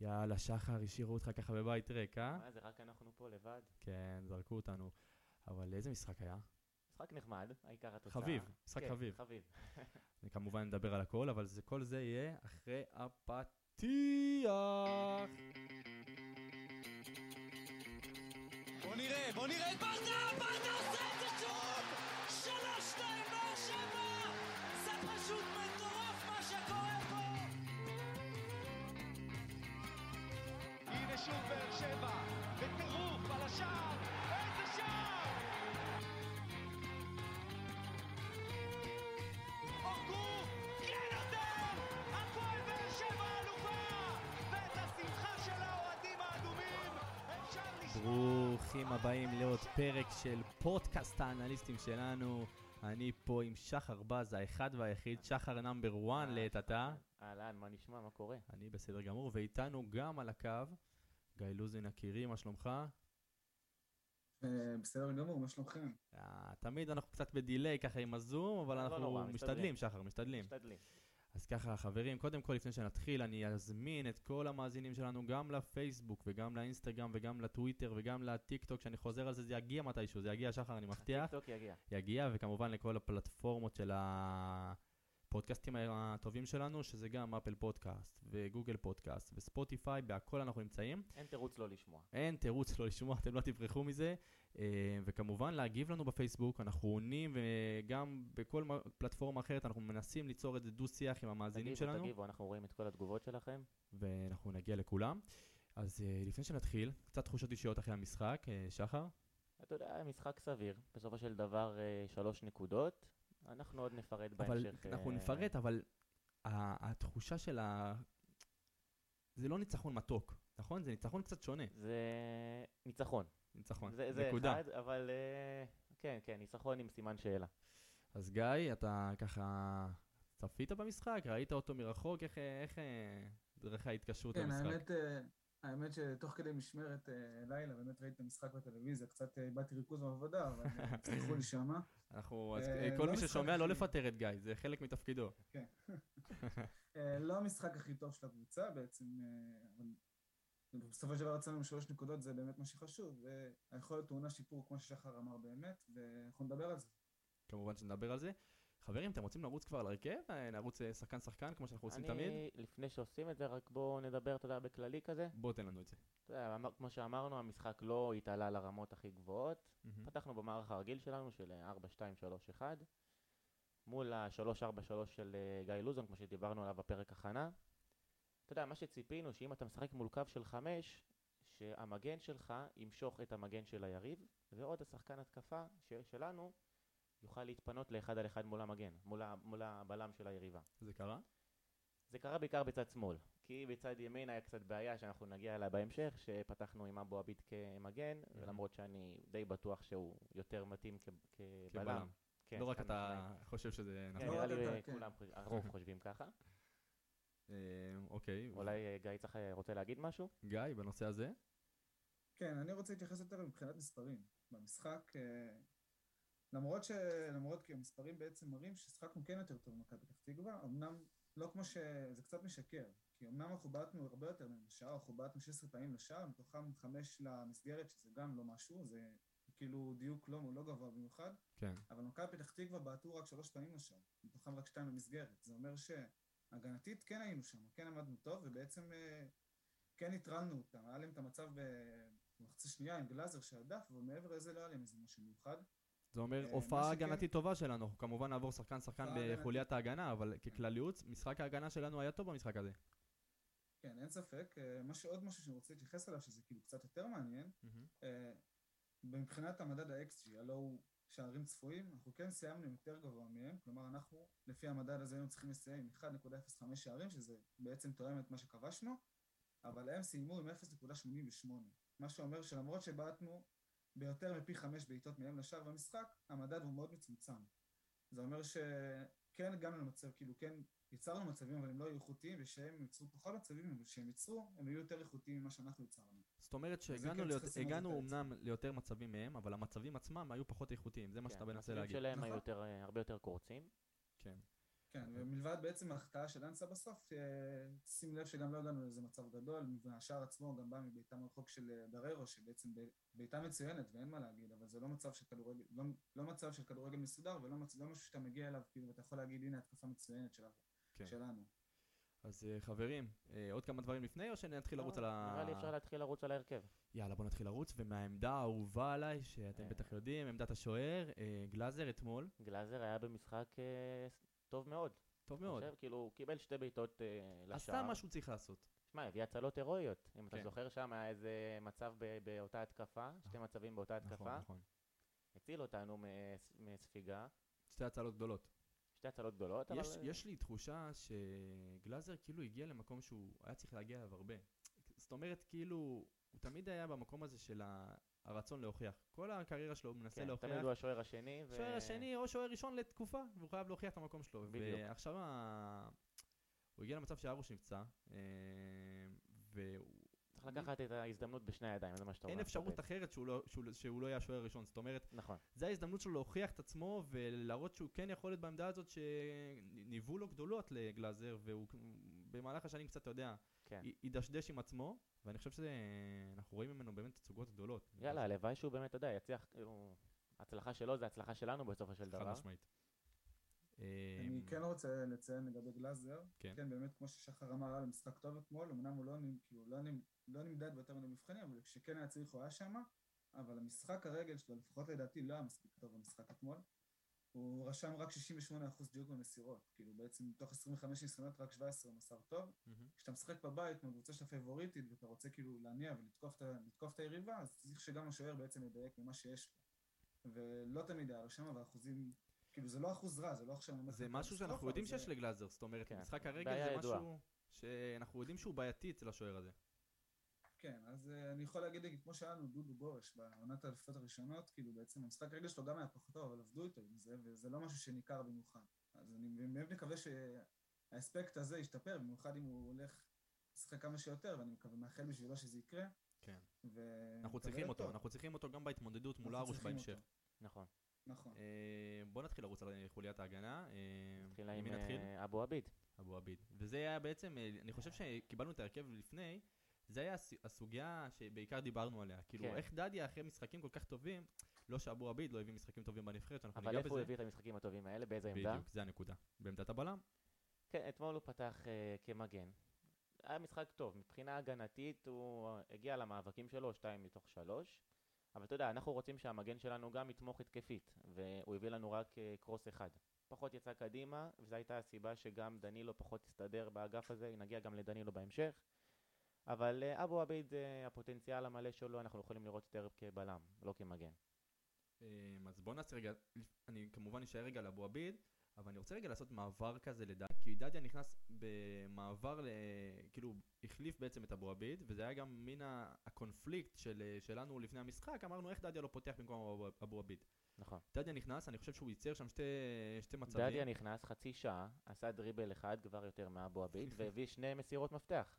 יאללה, שחר, השאירו אותך ככה בבית ריק, אה? מה זה, רק אנחנו פה לבד. כן, זרקו אותנו. אבל איזה משחק היה? משחק נחמד, העיקר התוצאה. חביב, משחק כן, חביב. חביב. אני כמובן נדבר על הכל, אבל זה, כל זה יהיה אחרי הפתיח. בוא נראה, בוא נראה את ברדה! ברדה עושה את זה שוב! שלוש, שתיים, באר שבע! זה פשוט מטורף מה שקורה פה! שוב באר שבע, בטירוף על השער! איזה שער! אורגו, כן נותן! הפועל באר שבע אלופה! ואת השמחה של האוהדים האדומים אפשר לשמוע! ברוכים הבאים לעוד פרק של פודקאסט האנליסטים שלנו. אני פה עם שחר בז, האחד והיחיד, שחר נאמבר 1 לעת עתה. אהלן, מה נשמע, מה קורה? אני בסדר גמור, ואיתנו גם על הקו, גיא לוזין יקירי, מה שלומך? אה, בסדר גמור, מה שלומכם? אה, תמיד אנחנו קצת בדיליי ככה עם הזום, אבל לא אנחנו משתדלים. שחר, משתדלים. משתדלים. אז ככה, חברים, קודם כל, לפני שנתחיל, אני אזמין את כל המאזינים שלנו גם לפייסבוק וגם לאינסטגרם וגם לטוויטר וגם לטיק טוק, שאני חוזר על זה, זה יגיע מתישהו, זה יגיע, שחר, אני מבטיח. טוק יגיע. יגיע, וכמובן לכל הפלטפורמות של הפודקאסטים הטובים שלנו, שזה גם אפל פודקאסט וגוגל פודקאסט וספוטיפיי, בהכל אנחנו נמצאים. אין תירוץ לא לשמוע. אין תירוץ לא לשמוע, אתם לא תברחו מזה. אה, וכמובן להגיב לנו בפייסבוק, אנחנו עונים, וגם בכל פלטפורמה אחרת אנחנו מנסים ליצור איזה דו-שיח עם המאזינים תגיבו, שלנו, תגיבו, אנחנו רואים את כל התגובות שלכם. ואנחנו נגיע לכולם. אז אה, לפני שנתחיל, קצת תחושות אישיות אחרי המשחק, אה, שחר. אתה יודע, משחק סביר. בסופו של דבר, שלוש נקודות. אנחנו עוד נפרט אבל בהמשך. אנחנו אה, נפרט, אבל התחושה של ה... זה לא ניצחון מתוק, נכון? זה ניצחון קצת שונה. זה ניצחון. ניצחון, זה זה נקודה. אחד, אבל אה, כן, כן, ניצחון עם סימן שאלה. אז גיא, אתה ככה צפית במשחק? ראית אותו מרחוק? איך, איך אה, דרך ההתקשרות כן, למשחק? האמת, אה, האמת שתוך כדי משמרת לילה באמת ראיתי את המשחק בטלוויזיה, קצת איבדתי ריכוז בעבודה, אבל תסלחו לי שמה. אנחנו, אז אה, כל לא מי ששומע, לא לפטר את גיא, זה חלק מתפקידו. כן. אה, לא המשחק הכי טוב של הקבוצה בעצם, אה, אבל בסופו של דבר יצאנו עם שלוש נקודות, זה באמת מה שחשוב, והיכולת טעונה שיפור, כמו ששחר אמר באמת, ואנחנו נדבר על זה. כמובן שנדבר על זה. חברים, אתם רוצים לרוץ כבר על הרכב? אה, נרוץ אה, שחקן-שחקן, כמו שאנחנו עושים תמיד? אני, לפני שעושים את זה, רק בואו נדבר, אתה יודע, בכללי כזה. בוא תן לנו את זה. אתה יודע, אמר- כמו שאמרנו, המשחק לא התעלה לרמות הכי גבוהות. פתחנו במערך הרגיל שלנו, של אה, 4-2-3-1, מול ה-3-4-3 של אה, גיא לוזון, כמו שדיברנו עליו בפרק הכנה. אתה יודע, מה שציפינו, שאם אתה משחק מול קו של 5, שהמגן שלך ימשוך את המגן של היריב, ועוד השחקן התקפה ש- שלנו יוכל להתפנות לאחד על אחד מול המגן, מול, ה- מול הבלם של היריבה. זה קרה? זה קרה בעיקר בצד שמאל, כי בצד ימין היה קצת בעיה שאנחנו נגיע אליה בהמשך, שפתחנו עם אבו עביד כמגן, ולמרות שאני די בטוח שהוא יותר מתאים כ- כבלם. כבלם. כן, לא רק אתה משמעית. חושב שזה כן, נכון. לא נראה רק לי אתה, אה, כן. כולם, הרוב חושבים ככה. אה, אוקיי. אולי אה, גיא צריך אה, רוצה להגיד משהו? גיא, בנושא הזה? כן, אני רוצה להתייחס יותר מבחינת מספרים. במשחק, למרות ש... למרות כי המספרים בעצם מראים ששחקנו כן יותר טוב במכבי פתח תקווה, אמנם לא כמו ש... זה קצת משקר, כי אמנם אנחנו בעטנו הרבה יותר מהם לשער, אנחנו בעטנו 16 פעמים לשער, מתוכם 5 למסגרת, שזה גם לא משהו, זה כאילו דיוק לא, לא גבוה במיוחד, כן. אבל מכבי פתח תקווה בעטו רק 3 פעמים לשער, מתוכם רק 2 למסגרת. זה אומר שהגנתית כן היינו שם, כן עמדנו טוב, ובעצם אה, כן הטרלנו אותם. היה להם את המצב ב- במחצית שנייה עם גלאזר שהדף, אבל מעבר לזה לא היה להם איזה משהו מיוחד. זה אומר אה, הופעה הגנתית טובה שלנו, אנחנו כמובן נעבור שחקן-שחקן. בחוליית ההגנה, אבל ככלליות, משחק ההגנה שלנו היה טוב במשחק הזה. כן, אין ספק. אה, מה שעוד משהו שאני רוצה להתייחס אליו, שזה כאילו קצת יותר מעניין, אה, מבחינת המדד ה-XG, הלא הוא שערים צפויים, אנחנו כן סיימנו עם יותר גבוה מהם, כלומר אנחנו, לפי המדד הזה היינו צריכים לסיים עם 1.05 שערים, שזה בעצם תואם את מה שכבשנו, אבל הם סיימו עם 0.88, מה שאומר שלמרות שבעטנו ביותר מפי חמש בעיטות מהם לשער במשחק, המדד הוא מאוד מצומצם. זה אומר שכן הגענו למצב, כאילו כן יצרנו מצבים, אבל הם לא היו איכותיים, ושהם ייצרו פחות מצבים, אבל שהם ייצרו, הם היו יותר איכותיים ממה שאנחנו יצרנו. זאת אומרת שהגענו כן להיות- הגענו זה אומנם ליותר מצבים מהם, אבל המצבים עצמם היו פחות איכותיים, זה מה שאתה כן, מנסה המצבים להגיד. שלהם היו נכון. יותר, אה, הרבה יותר קורצים. כן. כן, ומלבד בעצם ההחטאה של אנסה בסוף, אה, שים לב שגם לא הגענו לאיזה מצב גדול, והשער עצמו גם בא מביתה מרחוק של אה, בררו, שבעצם ב- בעיטה מצוינת ואין מה להגיד, אבל זה לא מצב של כדורגל, לא, לא מצב של כדורגל מסודר ולא מצ, לא משהו שאתה מגיע אליו, כאילו, ואתה יכול להגיד, הנה התקפה מצוינת של, כן. שלנו. אז אה, חברים, עוד כמה דברים לפני, או שנתחיל לרוץ על ה... נראה לי אפשר להתחיל לרוץ על ההרכב. יאללה, בוא נתחיל לרוץ, ומהעמדה האהובה עליי, שאתם. בטח יודעים, עמדת השוער, גלאזר אתמול, גלאזר היה במשחק טוב מאוד. טוב מאוד. חושב, כאילו, הוא קיבל שתי בעיטות אה, לשער. עשה מה שהוא צריך לעשות. שמע, הביא הצלות הירואיות. אם אתה כן. זוכר שם היה איזה מצב ב- באותה התקפה, שתי מצבים באותה נכון, התקפה. נכון. הציל אותנו מס- מספיגה. שתי הצלות גדולות. שתי הצלות גדולות, אבל... יש, יש לי תחושה שגלאזר כאילו הגיע למקום שהוא היה צריך להגיע אליו הרבה. זאת אומרת, כאילו, הוא תמיד היה במקום הזה של ה- הרצון להוכיח. כל הקריירה שלו הוא מנסה כן, להוכיח. תמיד הוא השוער השני. ו- שוער השני או שוער ראשון לתקופה, והוא חייב להוכיח את המקום שלו. בדיוק. ועכשיו ה... הוא הגיע למצב שארוש נפצע, אה, והוא... צריך לקחת את ההזדמנות בשני הידיים, זה מה שאתה אומר. אין אפשרות אחרת שהוא לא, שהוא, שהוא לא יהיה השוער הראשון. זאת אומרת, נכון. זה ההזדמנות שלו להוכיח את עצמו ולהראות שהוא כן יכול להיות בעמדה הזאת שניבאו לו גדולות לגלאזר, והוא במהלך השנים קצת, אתה יודע, כן. ידשדש עם עצמו, ואני חושב שאנחנו רואים ממנו באמת תצוגות גדולות. יאללה, הלוואי שהוא באמת, אתה יודע, יצליח, כאילו, הצלחה שלו זה הצלחה שלנו בסופו של חד דבר. משמעית. אני אמ, כן רוצה לציין לגבי גלאזר, כן. כן, באמת, כמו ששחר אמר, היה לו משחק טוב אתמול, אמנם הוא לא, כאילו, לא, לא נמדד ביותר מיני מבחנים, אבל כשכן היה צריך הוא היה שם, אבל המשחק הרגל שלו, לפחות לדעתי, לא היה מספיק טוב במשחק אתמול. הוא רשם רק 68% דיוק במסירות, כאילו בעצם מתוך 25 ניסיונות רק 17 הוא מסר טוב. מהמם. כשאתה משחק בבית מול קבוצה שאתה פייבוריטית ואתה רוצה כאילו להניע ולתקוף את ה- לתקוף את היריבה, אז צריך שגם השוער בעצם ידייק ממה שיש לו. ולא תמיד היה לו שם, והאחוזים, כאילו זה לא אחוז רע, זה לא עכשיו... זה משהו שאנחנו יודעים שיש לגלאזר, זאת אומרת, כן, משחק הרגל זה. משהו שאנחנו יודעים שהוא בעייתי אצל השוער הזה. כן, אז אה, אני יכול להגיד, כמו שהיה לנו דודו גורש בעונת האליפות הראשונות, כאילו בעצם המשחק הרגל שלו גם היה פחות טוב, אבל עבדו איתו עם זה, וזה לא משהו שניכר במיוחד. אז אני באמת מקווה שהאספקט הזה ישתפר, במיוחד אם הוא הולך לשחק כמה שיותר, ואני מקווה, מאחל בשבילו שזה יקרה. כן. ו... אנחנו צריכים אותו, אנחנו צריכים אותו גם בהתמודדות מול ארוש בהמשך. נכון. נכון. אה, בוא נתחיל לרוץ על חוליית ההגנה. אה, עם עם נתחיל? אה, אבו עביד. אבו עביד. וזה היה בעצם, אני חושב שקיבלנו את ההרכב לפני, זה היה הס- הסוגיה שבעיקר דיברנו עליה. כאילו, כן. איך דדיה אחרי משחקים כל כך טובים, לא שאבו עביד לא הביא משחקים טובים בנבחרת, אנחנו אבל ניגע איפה הוא בזה. הביא את המשחקים הטובים האלה? באיזה עמדה? בדיוק, זה הנקודה. בעמדת הבלם. כן, אתמול הוא פתח אה, כמגן. היה משחק טוב, מבחינה הגנתית הוא הגיע למאבקים שלו, שתיים מתוך שלוש. אבל אתה יודע, אנחנו רוצים שהמגן שלנו גם יתמוך התקפית, והוא הביא לנו רק אה, קרוס אחד. פחות יצא קדימה, וזו הייתה הסיבה שגם דנילו פחות הסתדר באגף הזה, נגיע גם לדנילו בהמשך. אבל אה, אבו עביד, אה, הפוטנציאל המלא שלו, אנחנו יכולים לראות יותר כבלם, לא כמגן. אה, אז בוא נעשה רגע, אני כמובן אשאר רגע לאבו עביד, אבל אני רוצה רגע לעשות מעבר כזה לדדיה, כי דדיה נכנס במעבר, ל... כאילו, החליף בעצם את אבו עביד, וזה היה גם מן הקונפליקט של, שלנו לפני המשחק, אמרנו איך דדיה לא פותח במקום אבו- אבו עביד. נכון. דדיה נכנס, אני חושב שהוא ייצר שם שתי, שתי מצבים. דדיה נכנס חצי שעה, עשה דריבל אחד כבר יותר מאבו עביד, והביא שני מסירות מפתח.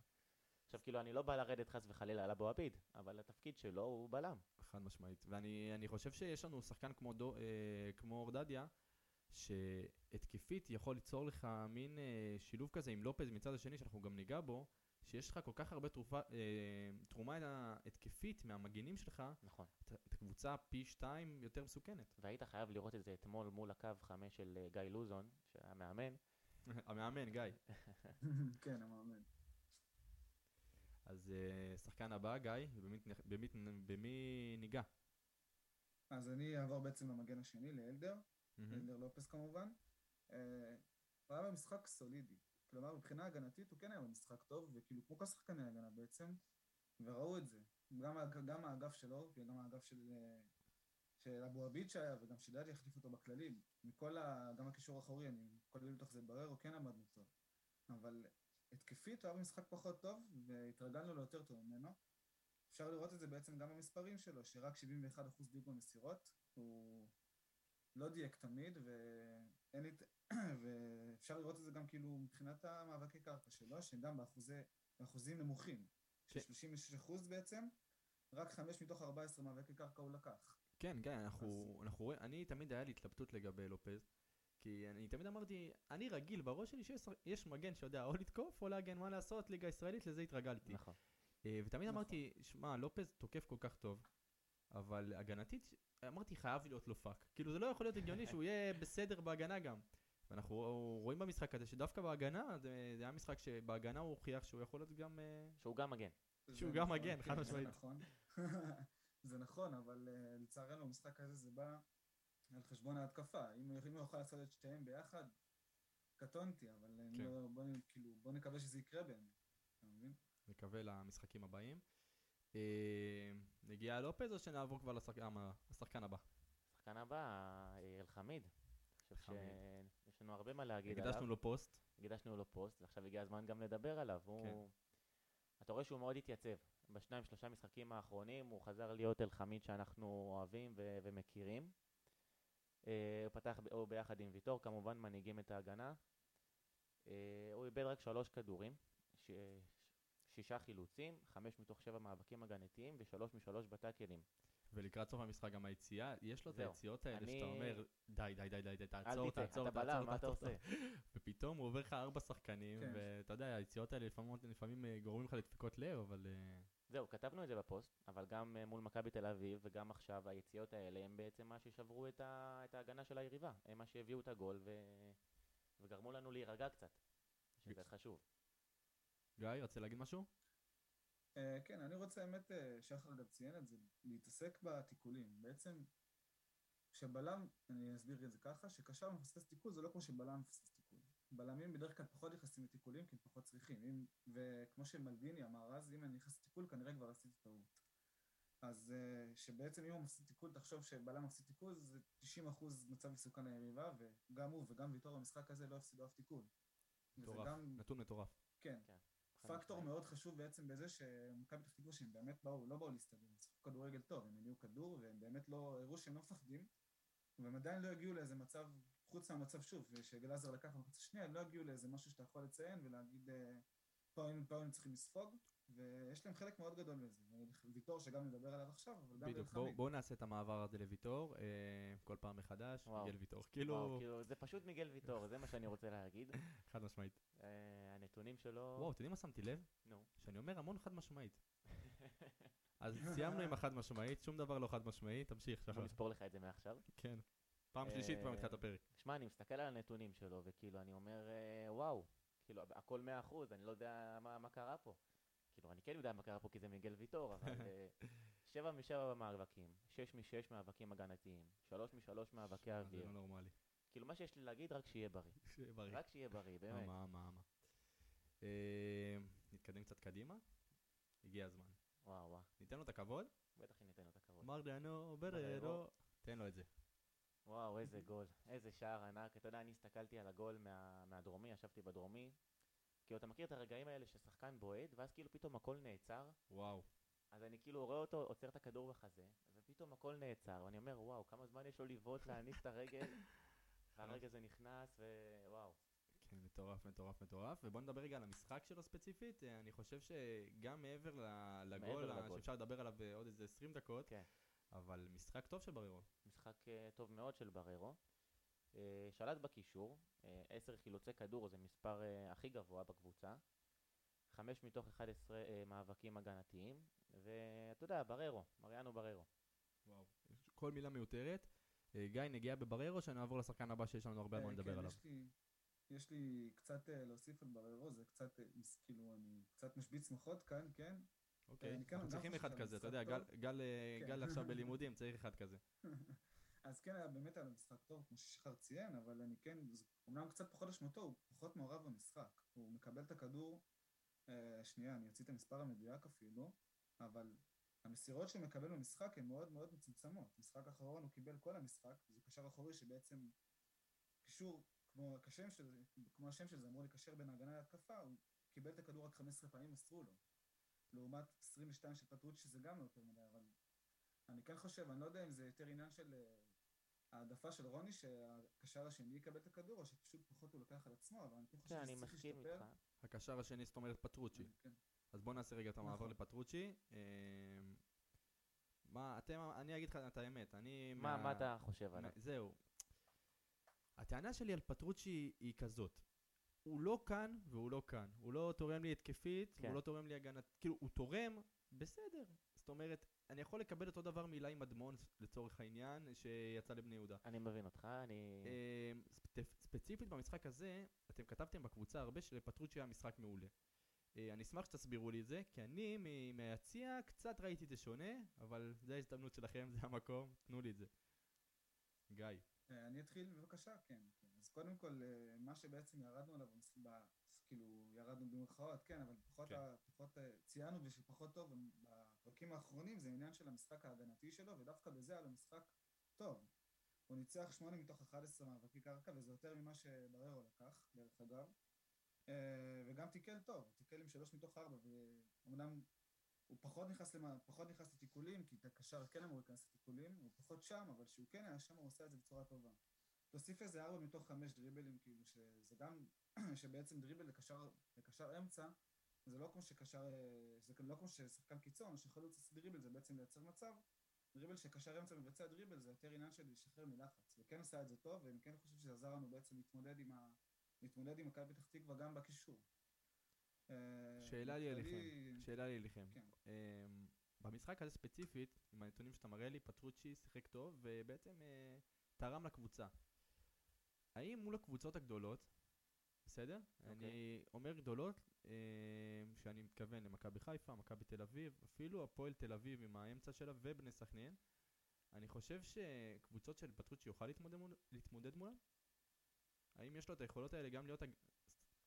עכשיו, כאילו, אני לא בא לרדת חס וחלילה על אבו עביד, אבל התפקיד שלו הוא בלם. חד משמעית. ואני אני חושב שיש לנו שחקן כמו, דו, אה, כמו אורדדיה, שהתקפית יכול ליצור לך מין אה, שילוב כזה עם לופז מצד השני, שאנחנו גם ניגע בו, שיש לך כל כך הרבה תרופה, אה, תרומה התקפית מהמגינים שלך, נכון. את את הקבוצה פי שתיים יותר מסוכנת. והיית חייב לראות את זה אתמול מול הקו חמש של אה, גיא לוזון, שהיה מאמן. המאמן, גיא. כן, המאמן. אז אה, שחקן הבא, גיא, ובמי, במי, במי ניגע? אז אני אעבור בעצם למגן השני, לאלדר. מהמם. אלדר לופס כמובן. אה, הוא היה במשחק סולידי. כלומר, מבחינה הגנתית הוא כן היה במשחק טוב, וכאילו כמו כל שחקני הגנה בעצם, וראו את זה. גם, גם האגף שלו, וגם האגף של, אה, של אבו עביד שהיה, וגם שדדי החליף אותו בכללים. מכל ה... גם הקישור האחורי, אני כולל לתוך זה בררו, כן עמדנו טוב. אבל התקפית הוא היה במשחק פחות טוב, והתרגלנו לו יותר טוב ממנו. אפשר לראות את זה בעצם גם במספרים שלו, שרק 71% דיוק במסירות. הוא לא דייק תמיד, ואין לי... ואפשר לראות את זה גם כאילו מבחינת המאבקי קרקע שלו, שגם באחוזי, באחוזים נמוכים, כן. של 36% בעצם, רק 5 מתוך 14 מאבקי קרקע הוא לקח. כן, גיא, אנחנו, אנחנו רואים, אני תמיד היה לי התלבטות לגבי לופז, כי כי אני תמיד אמרתי, אני רגיל בראש שלי שיש יש מגן שיודע או לתקוף או להגן, מה לעשות, ליגה ישראלית, לזה התרגלתי. נכון. אה, ותמיד נכון. אמרתי, שמע, לופז תוקף כל כך טוב, אבל הגנתית, אמרתי, חייב להיות לו פאק. כאילו, זה לא יכול להיות הגיוני שהוא יהיה בסדר בהגנה גם. ואנחנו רואים במשחק הזה שדווקא בהגנה, זה, זה היה משחק שבהגנה הוא הוכיח שהוא יכול להיות גם... אה, שהוא גם מגן. שהוא גם נכון, מגן, חד כן, משמעית. זה נכון. זה נכון, אבל אה, לצערנו המשחק הזה זה בא על חשבון ההתקפה. אם אם הוא יוכל לעשות את שתיהם ביחד, קטונתי, אבל אני כן. לא- בוא כאילו, בוא נקווה שזה יקרה באמת. אתה מבין? נקווה למשחקים הבאים. אה, נגיע לופז או שנעבור כבר אה, לשחקן הבא? השחקן הבא, אלחמיד. שיש לנו הרבה מה להגיד עליו. הקדשנו לו פוסט. הקדשנו לו פוסט, ועכשיו הגיע הזמן גם לדבר עליו. הוא... אתה רואה שהוא מאוד התייצב. בשניים שלושה משחקים האחרונים הוא חזר להיות אלחמיד שאנחנו אוהבים ו- ומכירים. אה, הוא פתח, הוא ביחד עם ויטור, כמובן מנהיגים את ההגנה. אה, הוא איבד רק שלוש כדורים, ש- שישה חילוצים, חמש מתוך שבע מאבקים הגנתיים ושלוש משלוש בטאקלים. ולקראת סוף המשחק גם היציאה, יש לו את. היציאות האלה אני- שאתה אומר, די, די, די, די, תעצור, תעצור, תעצור, בלם, מה אתה תעצור, עושה? ופתאום הוא עובר לך ארבע שחקנים, כן. ואתה יודע, היציאות האלה לפעמים, לפעמים אה, גורמים לך לדפיקות לב, אבל זהו, כתבנו את זה בפוסט, אבל גם אה, מול מכבי תל אביב וגם עכשיו היציאות האלה הם בעצם מה ששברו את, ה... את ההגנה של היריבה. הם מה שהביאו את הגול ו... וגרמו לנו להירגע קצת, שזה חשוב. גיא, רצה להגיד משהו? אה, כן, אני רוצה באמת, אה, שחר גם ציין את זה, להתעסק בתיקולים. בעצם, כשבלם, אני אסביר את זה ככה, שקשר מפספס תיקול זה לא כמו שבלם מפספס. בלמים בדרך כלל פחות נכנסים לתיקולים כי הם פחות צריכים. אם, וכמו שמלדיני אמר אז, אם אני נכנס לתיקול כנראה כבר עשיתי טעות. אז אה, שבעצם אם הוא מפסיד תיקול, תחשוב שבלם מפסיד תיקול זה 90% מצב מסוכן ליריבה, וגם הוא וגם ויטור במשחק הזה לא הפסידו אף תיקול. וזה מטורף, גם, נתון מטורף. כן, חד פקטור. מאוד חשוב בעצם בזה שמכבי פתח תקווה שהם באמת באו, לא באו להסתדר, הם שיחקו כדורגל טוב, הם הניעו כדור והם באמת לא, הראו שהם לא מפחדים והם עדיין לא הגיעו לאיזה מצב, חוץ מהמצב שוב, שגלאזר לקח במחצית השנייה, הם לא הגיעו לאיזה משהו שאתה יכול לציין ולהגיד אה, פה היינו, פה היינו צריכים לספוג ויש להם חלק מאוד גדול בזה, ויטור שגם נדבר עליו עכשיו, אבל גם בדיוק, בואו. בואו נעשה את המעבר הזה לוויטור, אה, כל פעם מחדש, וואו. מיגל ויטור. וואו, כאילו, כאילו, זה פשוט מיגל ויטור, זה מה שאני רוצה להגיד. חד משמעית. אה, הנתונים שלו... וואו, אתם יודעים מה שמתי לב? נו. שאני אומר המון חד משמעית. אז סיימנו עם החד משמעית, שום דבר לא חד משמעי, תמשיך, בוא שחר. נספור לך את זה מעכשיו. כן. פעם שלישית כבר אה, מתחילת הפרק. שמע, אני מסתכל על הנתונים שלו, וכאילו, אני אומר, אה, וואו, כאילו, הכל מאה אחוז, אני לא יודע מה, מה קרה פה. כאילו, אני כן יודע מה קרה פה כי זה מיגל ויטור, אבל אה, שבע משבע במאבקים, שש משש מאבקים הגנתיים, שלוש משלוש מאבקי זה אוויר. לא נורמלי. כאילו, מה שיש לי להגיד, רק שיהיה בריא. שיהיה בריא. רק שיהיה בריא, באמת. אמה, אמה, אמה. אה, נתקדם קצת קדימה. הגיע הזמן. וואו, וואו, ניתן לו את הכבוד? בטח ניתן לו את הכבוד. מרדנו. בררו. תן לו את זה. וואו, איזה גול, איזה שער ענק. אתה יודע, אני הסתכלתי על הגול מה, מהדרומי, ישבתי בדרומי. כאילו, אתה מכיר את הרגעים האלה ששחקן בועט, ואז כאילו פתאום הכל נעצר? וואו. אז אני כאילו רואה אותו עוצר את הכדור בחזה, ופתאום הכל נעצר, ואני אומר, וואו, כמה זמן יש לו לבעוט להניף את הרגל, והרגע זה נכנס, ווואו. כן, מטורף, מטורף, מטורף. ובוא נדבר רגע על המשחק שלו ספציפית. אה, אני חושב שגם מעבר לגול, מעבר לגול. שאפשר לדבר עליו אה, עוד איזה 20 דקות, כן. אבל משחק טוב של בררו. משחק אה, טוב מאוד של בררו. אה, שלט בקישור, אה, עשר חילוצי כדור זה מספר אה, הכי גבוה בקבוצה. חמש מתוך 11 אה, מאבקים הגנתיים, ואתה יודע, בררו, מריאנו בררו. וואו. כל מילה מיותרת. אה, גיא, נגיע בבררו, שנעבור לשחקן הבא שיש לנו הרבה מה לדבר כן, עליו. יש לי, יש לי קצת להוסיף על בררו, זה קצת, כאילו, אני קצת משבית שמחות כאן, כן? אוקיי, אנחנו צריכים אחד כזה, אתה יודע, גל- כן. גל עכשיו בלימודים, צריך אחד כזה. אז כן, היה באמת היה משחק טוב, כמו ששחר ציין, אבל אני כן, זה אומנם קצת פחות אשמתו, הוא פחות מעורב במשחק. הוא מקבל את הכדור, אה, שנייה, אני אוציא את המספר המדויק אפילו, אבל המסירות שהוא מקבל במשחק הן מאוד מאוד מצומצמות. משחק אחרון הוא קיבל כל המשחק, זה קשר אחורי שבעצם קישור, כמו, של, כמו השם של זה, אמור לקשר בין ההגנה להתקפה, הוא קיבל את הכדור רק 15 פעמים מסרו לו. לעומת 22 של פטרוצ'י שזה גם לא יותר מדי, אבל אני כן חושב, אני לא יודע אם זה יותר עניין של אה, העדפה של רוני שהקשר השני יקבל את הכדור, או שפשוט פחות הוא לוקח על עצמו, אבל אני כן חושב כן, אני שזה צריך מסכים להשתפר. איתך. הקשר השני, זאת אומרת פטרוצ'י. אני- כן. אז בוא נעשה רגע את המעבר נכון. לפטרוצ'י. אה, מה, אתם, אני אגיד לך את האמת, אני... מה מה אתה חושב עליו? זהו. הטענה שלי על פטרוצ'י היא כזאת. הוא לא כאן והוא לא כאן. הוא לא תורם לי התקפית, כן. הוא לא תורם לי הגנת... כאילו, הוא תורם, בסדר. זאת אומרת, אני יכול לקבל אותו דבר מאילי מדמון לצורך העניין, שיצא לבני יהודה. אני מבין אותך, אני... ספ- ספציפית במשחק הזה, אתם כתבתם בקבוצה הרבה שלפטרוצ'י היה משחק מעולה. אה, אני אשמח שתסבירו לי את זה, כי אני מהיציע קצת ראיתי את זה שונה, אבל זה ההזדמנות שלכם, זה המקום, תנו לי את זה. גיא. אה, אני אתחיל בבקשה, כן. אז קודם כל, אה, מה שבעצם ירדנו עליו, כאילו, ירדנו במרכאות, כן, אבל פחות, כן. ה- פחות אה, ציינו ושפחות טוב בפרקים האחרונים, זה עניין של המשחק ההגנתי שלו, ודווקא בזה היה לו משחק טוב. הוא ניצח 8 מתוך 11 מאבקי קרקע, וזה יותר ממה שבררו לקח, דרך אגב. אה, וגם תיקל טוב, תיקל עם 3 מתוך 4, ואומנם הוא פחות נכנס, למה, פחות נכנס לתיקולים, כי את הקשר כן אמור להיכנס לתיקולים, הוא פחות שם, אבל כשהוא כן היה שם הוא עושה את זה בצורה טובה. תוסיף איזה 4 מתוך 5 דריבלים, כאילו, שזה גם, שבעצם דריבל לקשר, לקשר אמצע, זה לא כמו שקשר, אה, זה לא כמו ששחקן קיצון, שחלוץ עושה דריבל, זה בעצם לייצר מצב. דריבל שקשר אמצע מבצע דריבל זה יותר עניין של לשחרר מלחץ, וכן עשה את זה טוב, ואני כן חושב שזה עזר לנו בעצם להתמודד עם ה... להתמודד עם מכבי פתח תקווה גם בקישור. אה, שאלה לי אליכם, שאלה לי אליכם. כן. אמ, במשחק הזה ספציפית, עם הנתונים שאתה מראה לי, פטרוצ'י שיחק טוב, ובעצם אה, תרם לקבוצה. האם מול הקבוצות הגדולות, בסדר? אני אומר גדולות, אה, שאני מתכוון למכבי חיפה, מכבי תל אביב, אפילו הפועל תל אביב עם האמצע שלה ובני סכנין, אני חושב שקבוצות של פטרוצ'י יוכל להתמודד, מול, להתמודד מולם? האם יש לו את היכולות האלה גם להיות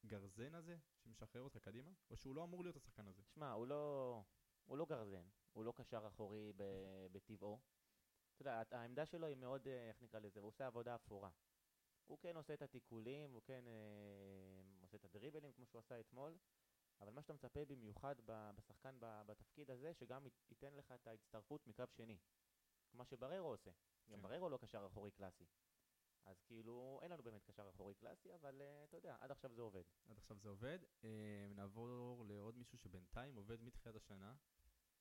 הגרזן הזה שמשחרר אותך קדימה? או שהוא לא אמור להיות השחקן הזה? שמע, הוא לא... הוא לא גרזן, הוא לא קשר אחורי ב- בטבעו. אתה יודע, העמדה שלו היא מאוד, אה, איך נקרא לזה, הוא עושה עבודה אפורה. הוא כן עושה את התיקולים, הוא כן אה, עושה את הדריבלים כמו שהוא עשה אתמול, אבל מה שאתה מצפה במיוחד בשחקן בתפקיד הזה, שגם ית- ייתן לך את ההצטרפות מקו שני. כמו שבררו עושה. גם כן. בררו לא קשר אחורי קלאסי. אז כאילו, אין לנו באמת קשר אחורי קלאסי, אבל אה, אתה יודע, עד עכשיו זה עובד. עד עכשיו זה עובד. אה, נעבור לעוד מישהו שבינתיים עובד מתחילת השנה,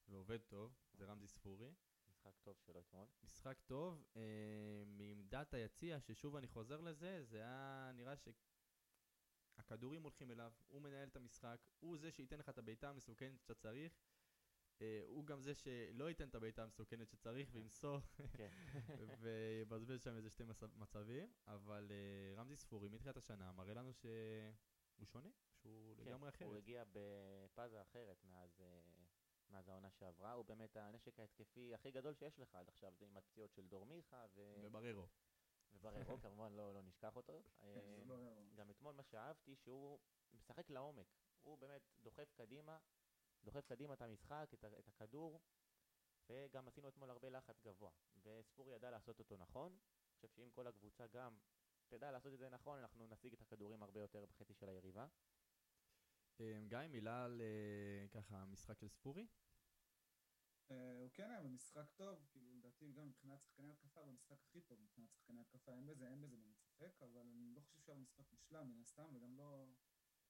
ועובד טוב, זה רמזי ספורי. משחק טוב שלו אתמול. משחק טוב, אה, מעמדת היציע, ששוב אני חוזר לזה, זה היה נראה שהכדורים הולכים אליו, הוא מנהל את המשחק, הוא זה שייתן לך את הבעיטה המסוכנת שאתה צריך. אה, הוא גם זה שלא ייתן את הבעיטה המסוכנת שצריך וימסור כן. ויבזבז שם איזה שתי מצב- מצבים, אבל אה, רמזי ספורי מתחילת השנה מראה לנו שהוא שונה, שהוא כן, לגמרי אחרת. הוא הגיע בפאזה אחרת מאז, אה, מאז העונה שעברה, הוא באמת הנשק ההתקפי הכי גדול שיש לך עד עכשיו, זה עם הפציעות של דור מיכה ו... ובררו. ובררו, כמובן לא, לא נשכח אותו. אה, גם אתמול מה שאהבתי שהוא משחק לעומק, הוא באמת דוחף קדימה, דוחף קדימה את המשחק, את, את הכדור, וגם עשינו אתמול הרבה לחץ גבוה, וספורי ידע לעשות אותו נכון, אני חושב שאם כל הקבוצה גם תדע לעשות את זה נכון, אנחנו נשיג את הכדורים הרבה יותר בחצי של היריבה. אה, גיא, מילה על אה, ככה המשחק של ספורי? אה, הוא כן היה במשחק טוב, כאילו לדעתי גם מבחינת שחקני התקפה, במשחק הכי טוב מבחינת שחקני התקפה, אין בזה, אין בזה באמת ספק, אבל אני לא חושב שהיה משחק מושלם מן הסתם, וגם לא,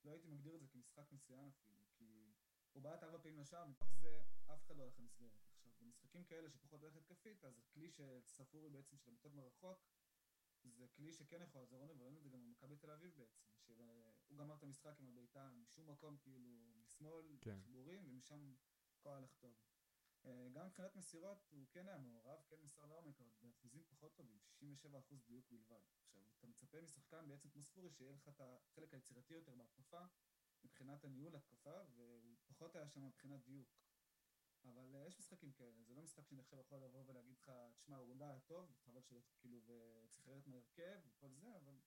לא הייתי מגדיר את זה כמשחק מצוין אפילו, כי הוא בעט ארבע פעמים לשער, מתוך זה אף אחד לא הלך למסגרת. עכשיו, במשחקים כאלה שפחות הולך התקפית, אז הכלי של ספורי בעצם, של הבעיטות מרחוק, זה כלי שכן יכול לעזור לנו, וראינו את זה גם במכבי תל אביב בעצם, שהוא גמר את המשחק עם הבעיטה משום מקום, כאילו, משמאל, כן. חיבורים, ומשם הכל הלך טוב. אה, גם מבחינת מסירות הוא כן היה מעורב, כן מסר לעומק, אבל באחוזים פחות טובים, 67% דיוק בלבד. עכשיו, אתה מצפה משחקן בעצם כמו ספורי, שיהיה לך את החלק היצירתי יותר בהתקפה, מבחינת הניהול התקפה, והוא פחות היה שם מבחינת דיוק. אבל אה, יש משחקים כאלה, זה לא משחק שאני עכשיו יכול לבוא ולהגיד לך, תשמע, הוא לא היה טוב, חבל שלא, כאילו, וצריך לרדת מהרכב וכל זה, אבל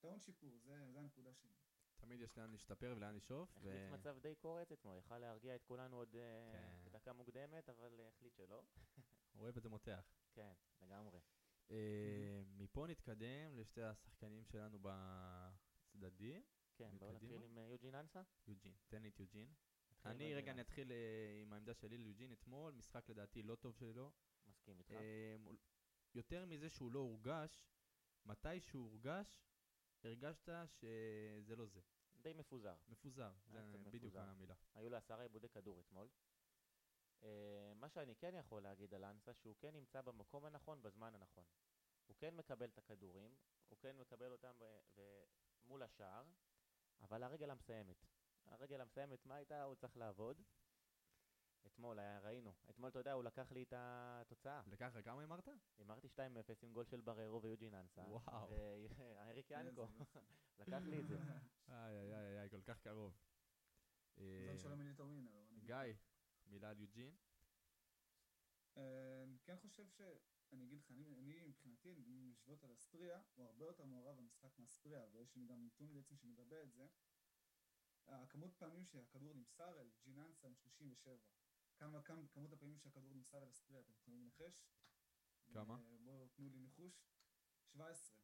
טעון שיפור, זה, זה הנקודה שלי. תמיד יש לאן להשתפר ולאן לשאוף. החליט מצב די קורץ אתמול, יכל להרגיע את כולנו עוד אה, כן. בדקה מוקדמת, אבל אה, החליט שלא. אוהב את זה מותח. כן, לגמרי. מפה נתקדם לשתי השחקנים שלנו בצדדים. כן, בואו? נתחיל עם יוג'ין אנסה. יוג'ין, תן לי את יוג'ין. אני רגע אני. אתחיל אה, עם העמדה שלי ליוג'ין אתמול, משחק לדעתי לא טוב שלו. מסכים איתך. אה, יותר מזה שהוא לא הורגש, מתי שהוא הורגש, הרגשת שזה לא זה. די מפוזר. מפוזר, היה זה בדיוק. המילה. היו לו עשרה עיבודי כדור אתמול. אה, מה שאני כן יכול להגיד על אנסה, שהוא כן נמצא במקום הנכון בזמן הנכון. הוא כן מקבל את הכדורים, הוא כן מקבל אותם ו- מול השער, אבל הרגל המסיימת. הרגל המסיימת, מה הייתה? הוא צריך לעבוד. אתמול, היה- ראינו. אתמול, אתה יודע, הוא לקח לי את התוצאה. לקח לך כמה אמרת? הימרתי 2-0 עם גול של בררו ויוג'ין אנסה. וואו. ואריק ינקו. לקח לי את זה. איי איי איי כל כך קרוב. אה, גיא. מילה על יוג'ין? אה, אני כן חושב ש... אני אגיד לך, אני, אני מבחינתי, אם נשווה אותו לאספריה, הוא הרבה יותר מעורב במשחק מאספריה, ויש לי גם נתון בעצם שמגבה את זה. הכמות פעמים שהכדור נמסר אל ג'יננסה הם 37. כמה, כמה, כמות הפעמים שהכדור נמסר אל אספריה, אתם יכולים לנחש? כמה? אה, בואו תנו לי ניחוש. 17.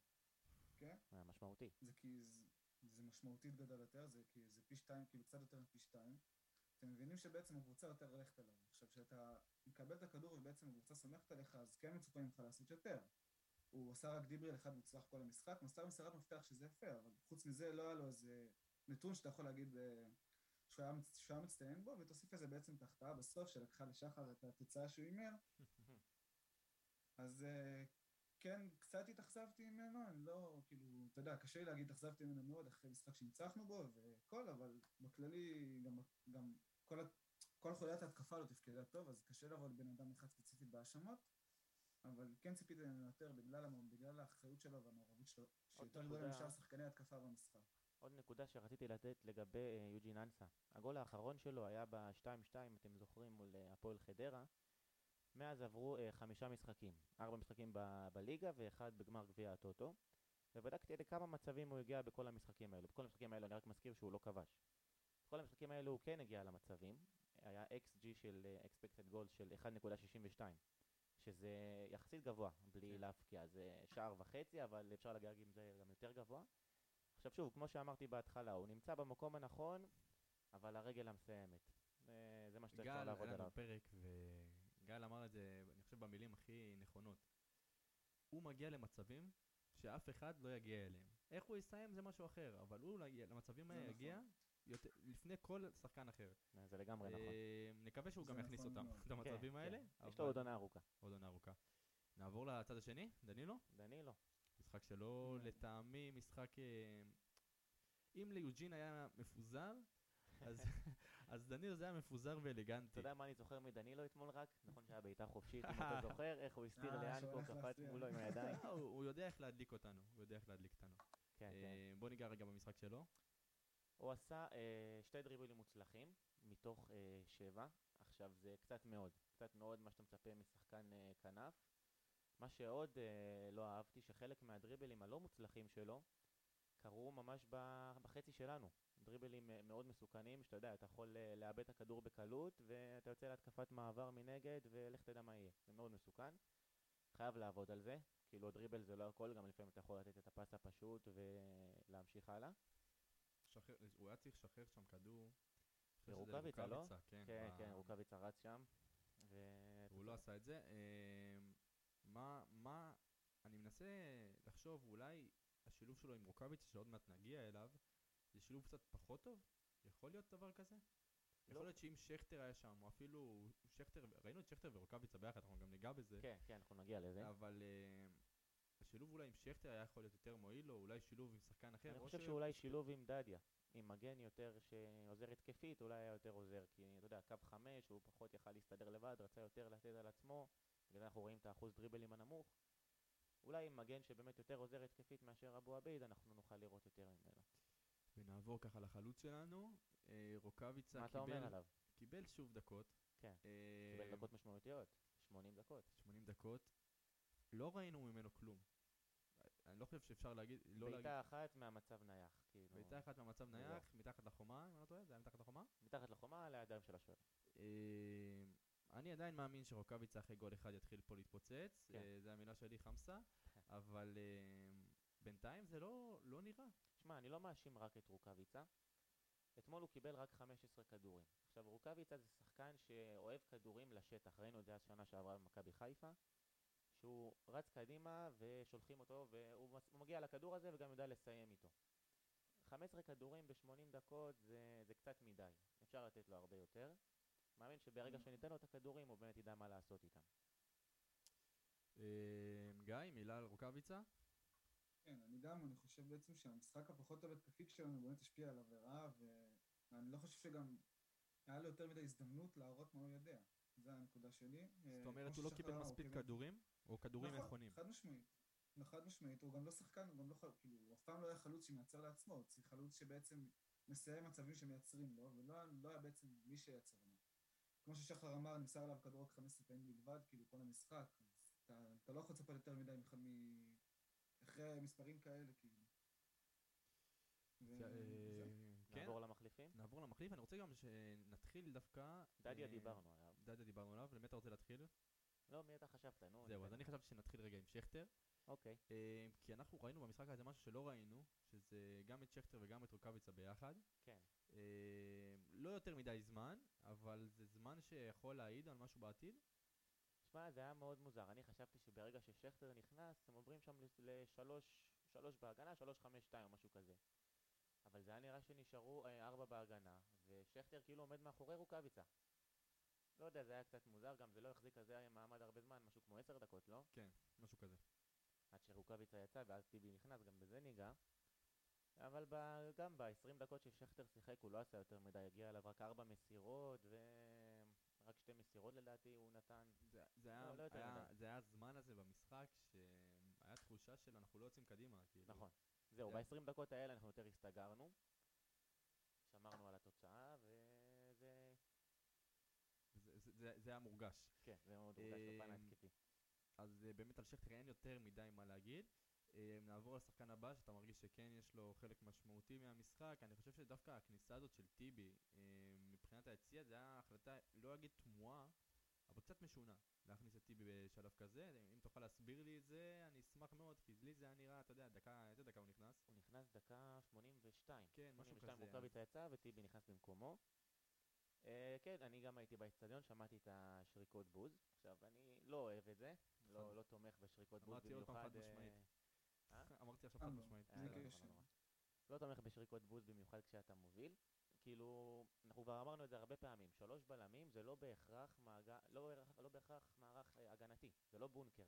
כן? היה משמעותי. זה כי זה, זה משמעותית גדול יותר, זה כי זה פי שתיים, כאילו קצת יותר מפי שתיים. אתם מבינים שבעצם הקבוצה יותר הולכת עליו. עכשיו, כשאתה מקבל את הכדור ובעצם הקבוצה סומכת עליך, אז כן מצופה ממך לעשות יותר. הוא עשה רק דיבריל אחד מוצלח כל המשחק, מסר מסירת מפתח שזה יפה, אבל חוץ מזה לא היה לו איזה נתון שאתה יכול להגיד אה, שהוא היה, שהוא היה מצטיין בו, ותוסיף לזה בעצם את ההחטאה בסוף שלקחה לשחר את התוצאה שהוא הימר, אז אה, כן, קצת התאכזבתי ממנו, אני לא, כאילו, אתה יודע, קשה לי להגיד התאכזבתי ממנו מאוד אחרי משחק שניצחנו בו וכל, אבל בכללי, גם, גם כל, כל חוליית ההתקפה לא תפקדה טוב, אז קשה לבוא לבן אדם אחד ספציפית בהאשמות, אבל כן ציפיתי ממנו יותר בגלל, בגלל האחריות שלו והמעורבות שלו, שיותר גדולה. משאר שחקני ההתקפה במשחק. נקודה שרציתי לתת לגבי אה, יוג'ין אנסה. הגול האחרון שלו היה ב-2-2, אתם זוכרים, מול אה, הפועל חדרה. מאז עברו אה, חמישה משחקים. ארבע משחקים ב- בליגה ואחד בגמר גביע הטוטו. ובדקתי לכמה מצבים הוא הגיע בכל המשחקים האלו. בכל המשחקים האלו אני רק מזכיר שהוא לא כבש. בכל המשחקים האלו הוא כן הגיע למצבים. היה XG של אה, expected goals של 1.62. שזה יחסית גבוה, בלי כן. להפקיע. זה שער וחצי, אבל אפשר להגיד עם זה גם יותר גבוה. עכשיו שוב, כמו שאמרתי בהתחלה, הוא נמצא במקום הנכון, אבל הרגל המסיימת. זה מה שצריך גל, לעבוד היה עליו. לנו פרק, וגל אמר את זה, אני חושב, במילים הכי נכונות. הוא מגיע למצבים שאף אחד לא יגיע אליהם. איך הוא יסיים זה משהו אחר, אבל הוא למצבים האלה נכון. יגיע יותר- לפני כל שחקן אחר. אה, זה לגמרי נכון. אה, נקווה שהוא גם יכניס נכון אותם. את המצבים כן, האלה. כן. יש לו עוד עונה ארוכה. עוד עונה ארוכה. נעבור לצד השני, דנילו? דנילו. משחק שלו, כן. לטעמי, משחק... אה, אם ליוג'ין היה מפוזר, אז, אז דנילו זה היה מפוזר ואלגנטי. אתה יודע מה אני זוכר מדנילו אתמול רק? נכון שהיה בעיטה חופשית, אם אתה זוכר, איך הוא הסתיר אה, ליאנקו, שהולך קפץ. מולו עם הידיים. אה, הוא יודע איך להדליק אותנו, הוא יודע איך להדליק אותנו. כן, כן. אה, בוא ניגע רגע במשחק שלו. הוא עשה אה, שתי דריבלים מוצלחים, מתוך אה, שבע. עכשיו זה קצת מאוד, קצת מאוד מה שאתה מצפה משחקן אה, כנף. מה שעוד אה, לא אהבתי, שחלק מהדריבלים הלא מוצלחים שלו, קרו ממש בחצי שלנו. דריבלים אה, מאוד מסוכנים, שאתה יודע, אתה יכול אה, לאבד את הכדור בקלות, ואתה יוצא להתקפת מעבר מנגד, ולך תדע מה יהיה. זה מאוד מסוכן. חייב לעבוד על זה. כאילו דריבל זה לא הכל, גם לפעמים אתה יכול לתת את הפס הפשוט ולהמשיך הלאה. שחרר, הוא היה צריך לשחרר שם כדור. לרוקאביצה, לא? כן, כן, כן, רוקאביצה רץ שם. ו... הוא לא עשה את זה. מה, מה, אני מנסה לחשוב, אולי השילוב שלו עם רוקאביצה, שעוד מעט נגיע אליו, זה שילוב קצת פחות טוב? יכול להיות דבר כזה? לא. יכול להיות שאם שכטר היה שם, או אפילו שכטר, ראינו את שכטר ורוקאביצה ביחד, אנחנו גם ניגע בזה. כן, כן, אנחנו נגיע לזה. אבל אה, השילוב אולי עם שכטר היה יכול להיות יותר מועיל לו, אולי שילוב עם שחקן אחר. אני או חושב שאולי שילוב עם דדיה, עם מגן יותר שעוזר התקפית, אולי היה יותר עוזר, כי אתה יודע, קו חמש, הוא פחות יכל להסתדר לבד, רצה יותר לתת על עצמו, בגלל אנחנו רואים את האחוז דריבלים הנמוך. אולי עם מגן שבאמת יותר עוזר התקפית מאשר אבו עביד, אנחנו נוכל לראות יותר ממנו. ונעבור ככה לחלוץ שלנו. אה, רוקאביצה מה אתה אומר קיבל, עליו? קיבל שוב דקות. כן, אה, קיבל דקות משמעותיות, 80 דקות. 80 דקות. לא ראינו ממנו כלום. אני לא חושב שאפשר להגיד, לא להגיד, בעיטה אחת מהמצב נייח, כאילו, בעיטה אחת מהמצב. נייח, מתחת לחומה, אם אני לא טועה, זה היה מתחת לחומה. מתחת לחומה לידיים של השוער. אני עדיין מאמין שרוקאביצה אחרי גול אחד יתחיל פה להתפוצץ, כן. אה, זה המילה שלי חמסה, אבל אה, בינתיים זה לא לא נראה. שמע, אני לא מאשים רק את רוקאביצה. אתמול הוא קיבל רק 15 כדורים. עכשיו, רוקאביצה זה שחקן שאוהב כדורים לשטח. ראינו את זה אז שנה שעברה במכבי חיפה, שהוא רץ קדימה ושולחים אותו, והוא מגיע לכדור הזה וגם יודע לסיים איתו. 15 כדורים ב-80 דקות זה, זה קצת מדי. אפשר לתת לו הרבה יותר. מאמין שברגע. שניתן לו את הכדורים, הוא באמת ידע מה לעשות איתם. אה, גיא, מילה על רוקאביצה? כן, אני גם, אני חושב בעצם שהמשחק הפחות טוב התקפי שלנו באמת השפיע עליו לרעה, ואני לא חושב שגם היה לו יותר מדי הזדמנות להראות מה הוא יודע. זו הנקודה שלי. זאת אומרת, הוא לא קיבל מספיק כדורים? או כדורים נכון, נכונים? חד משמעית. חד משמעית, הוא גם לא שחקן, הוא גם לא, ח- כאילו, הוא אף פעם לא היה חלוץ שמייצר לעצמו, הוא חלוץ שבעצם מסיים מצבים שמייצרים לו, ולא לא היה בעצם מי שייצר לו. כמו ששחר אמר, נמסר עליו כדור רק 15 פעמים בלבד, כאילו כל המשחק, אז אתה, אתה לא יכול לצפות יותר מדי מח- מ... אחרי מספרים כאלה, כאילו. אה. כן, נעבור למחליפים? נעבור למחליף. אני רוצה גם שנתחיל דווקא... דדיה אה, דיברנו עליו. דדיה דיברנו עליו, למי אתה רוצה להתחיל? לא, מי אתה חשבת? נו. זהו. אז אני חשבתי שנתחיל רגע עם שכטר. אוקיי. אה, כי אנחנו ראינו במשחק הזה משהו שלא ראינו, שזה גם את שכטר וגם את רוקאביצה ביחד. כן. לא יותר מדי זמן, אבל זה זמן שיכול להעיד על משהו בעתיד. שמע, זה היה מאוד מוזר. אני חשבתי שברגע ששכטר נכנס, הם עוברים שם לשלוש, שלוש בהגנה, שלוש חמש שתיים או משהו כזה. אבל זה היה נראה שנשארו אה, ארבע בהגנה, ושכטר כאילו עומד מאחורי רוקאביצה. לא יודע, זה היה קצת מוזר, גם זה לא החזיק כזה מעמד הרבה זמן, משהו כמו עשר דקות, לא? כן, משהו כזה. עד שרוקאביצה יצא, ואז טיבי נכנס, גם בזה ניגע. אבל ב- גם ב-20 דקות ששכטר שיחק הוא לא עשה יותר מדי, הגיע אליו רק ארבע מסירות, ורק שתי מסירות לדעתי הוא נתן. זה, זה, היה, לא היה. זה היה הזמן הזה במשחק שהיה תחושה של אנחנו לא יוצאים קדימה. כאילו. נכון. זהו, זה- ב-20 דקות האלה אנחנו יותר הסתגרנו, שמרנו על התוצאה, וזה... זה, זה, זה, זה היה מורגש. כן, זה מאוד הורגש בפן אמ, ההתקפי. אז uh, באמת על שכטר אין יותר מדי מה להגיד. Uh, נעבור לשחקן הבא, שאתה מרגיש שכן יש לו חלק משמעותי מהמשחק. אני חושב שדווקא הכניסה הזאת של טיבי, uh, מבחינת היציע, זה היה החלטה, לא אגיד תמוהה, אבל קצת משונה, להכניס את טיבי בשלב כזה. אם תוכל להסביר לי את זה, אני אשמח מאוד, כי לי זה היה נראה, אתה יודע, דקה, איזה דקה הוא נכנס? הוא נכנס דקה 82. כן, משהו 82 כזה. רוקאביצה יצא וטיבי נכנס במקומו. אה, כן, אני גם הייתי באצטדיון, שמעתי את השריקות בוז. עכשיו, אני לא אוהב את זה, לא חד- לא תומך בשריקות בוז אמרתי עוד פעם במיוחד. חד משמעית. אה, אה? אמרתי עכשיו חד לא. משמעית. אה, לא, לא. לא, לא. תומך בשריקות בוז במיוחד כשאתה מוביל. כאילו, אנחנו כבר אמרנו את זה הרבה פעמים, שלוש בלמים זה לא בהכרח, מעג... לא, לא בהכרח מערך אה, הגנתי, זה לא בונקר.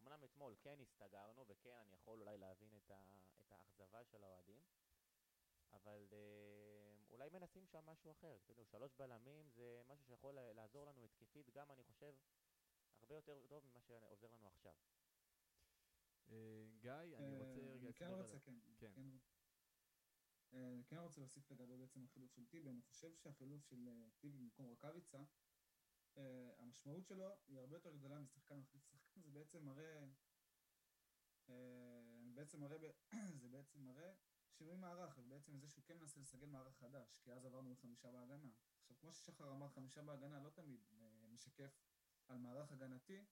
אמנם אתמול כן הסתגרנו, וכן אני יכול אולי להבין את, ה... את האכזבה של האוהדים, אבל אה, אולי מנסים שם משהו אחר. תדעו, שלוש בלמים זה משהו שיכול לעזור לנו התקפית, גם אני חושב, הרבה יותר טוב ממה שעוזר לנו עכשיו. אה, גיא, אני רוצה אה, רגע... אני כן רוצה, כן. כן. כן. אה, אני כן רוצה להוסיף לגבי בעצם החילוף של טיבי, אני חושב שהחילוף של טיבי במקום רוקאביצה, המשמעות שלו היא הרבה יותר גדולה משחקן מחליף שחקן, זה בעצם מראה, אה, בעצם מראה, זה בעצם מראה שינוי מערך, ובעצם זה שהוא כן מנסה לסגל מערך חדש, כי אז עברנו לחמישה בהגנה. עכשיו, כמו ששחר אמר, חמישה בהגנה לא תמיד משקף על מערך הגנתי,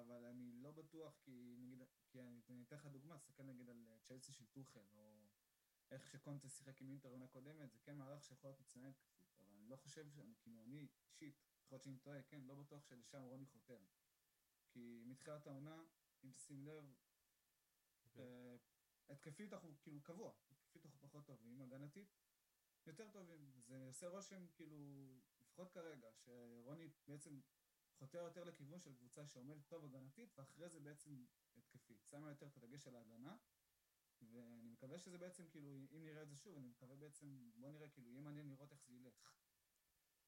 אבל אני לא בטוח, כי נגיד, כי אני אני אתן לך דוגמה, תסתכל נגיד על אה, צ'לסי של טוחל, או איך שקונטה שיחק עם אינטר עונה קודמת, זה כן מערך שיכול להיות מצוין התקפית, אבל אני לא חושב, שאני, כאילו, אני אישית, יכול להיות שאני טועה, כן, לא בטוח שלשם רוני חותר. כי מתחילת העונה, אם תשים לב, אוקיי. אה, התקפית אנחנו כאילו קבוע, התקפית אנחנו פחות טובים, הגנתית יותר טובים. זה עושה רושם, כאילו, לפחות כרגע, שרוני בעצם חותר יותר לכיוון של קבוצה שעומדת טוב הגנתית, ואחרי זה בעצם התקפית. שמה יותר את הדגש על ההגנה, ואני מקווה שזה בעצם, כאילו, אם נראה את זה שוב, אני מקווה בעצם, בוא נראה, כאילו, יהיה מעניין לראות איך זה ילך.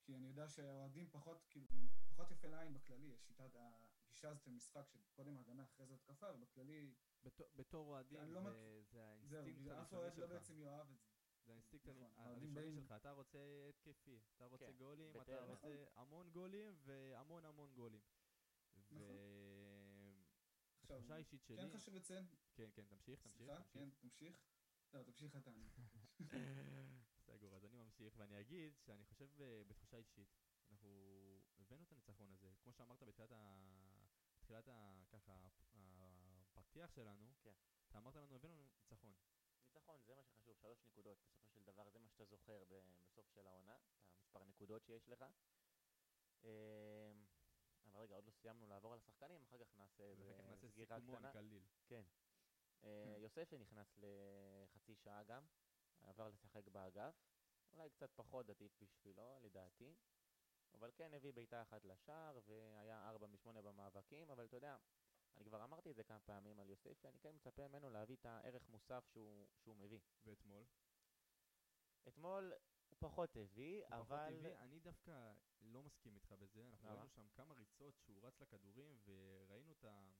כי אני יודע שהאוהדים פחות, כאילו, פחות יפה לעין בכללי, יש שיטת הגישה הזאת למשחק של קודם הגנה, אחרי זה התקפה, ובכללי, בתור- אוהדים, לא זה- מכיר- זה האינסטינקט אף הראשוני אוהד לא שלך. בעצם יאהב את זה. זה האינסטינקט נכון, הראשוני באים- שלך, אתה רוצה התקפי, אתה רוצה כן, גולים, אתה. רוצה המון גולים והמון המון גולים. נכון. ותחושה אישית שלי, כן חשוב לציין, כן, כן, תמשיך, תמשיך, סליחה. כן, תמשיך. לא, תמשיך אתה. אני- סגור, אז אני ממשיך, ואני אגיד שאני חושב אה, בתחושה אישית, אנחנו הבאנו את הניצחון הזה, כמו שאמרת בתחילת ה... בתחילת ה... ככה, הפתיח שלנו, כן. אתה אמרת לנו, הבאנו ניצחון. ניצחון, זה מה שחשוב, שלוש נקודות, בסופו של דבר זה מה שאתה זוכר בסוף של העונה, המספר נקודות שיש לך. אמ, אבל רגע, עוד לא סיימנו לעבור על השחקנים, אחר כך נעשה איזה סגירה קטנה. קליל. כן. אה, יוסף שנכנס לחצי שעה גם, עבר לשחק באגף, אולי קצת פחות עדיף בשבילו, לדעתי. אבל כן הביא בעיטה אחת לשער, והיה ארבע משמונה במאבקים, אבל אתה יודע, אני כבר אמרתי את זה כמה פעמים על יוסף, שאני כן מצפה ממנו להביא את הערך מוסף שהוא, שהוא מביא. ואתמול? אתמול הוא פחות הביא, הוא פחות אבל... טבעי, אני דווקא לא מסכים איתך בזה, אנחנו? ראינו שם כמה ריצות שהוא רץ לכדורים, וראינו את ה...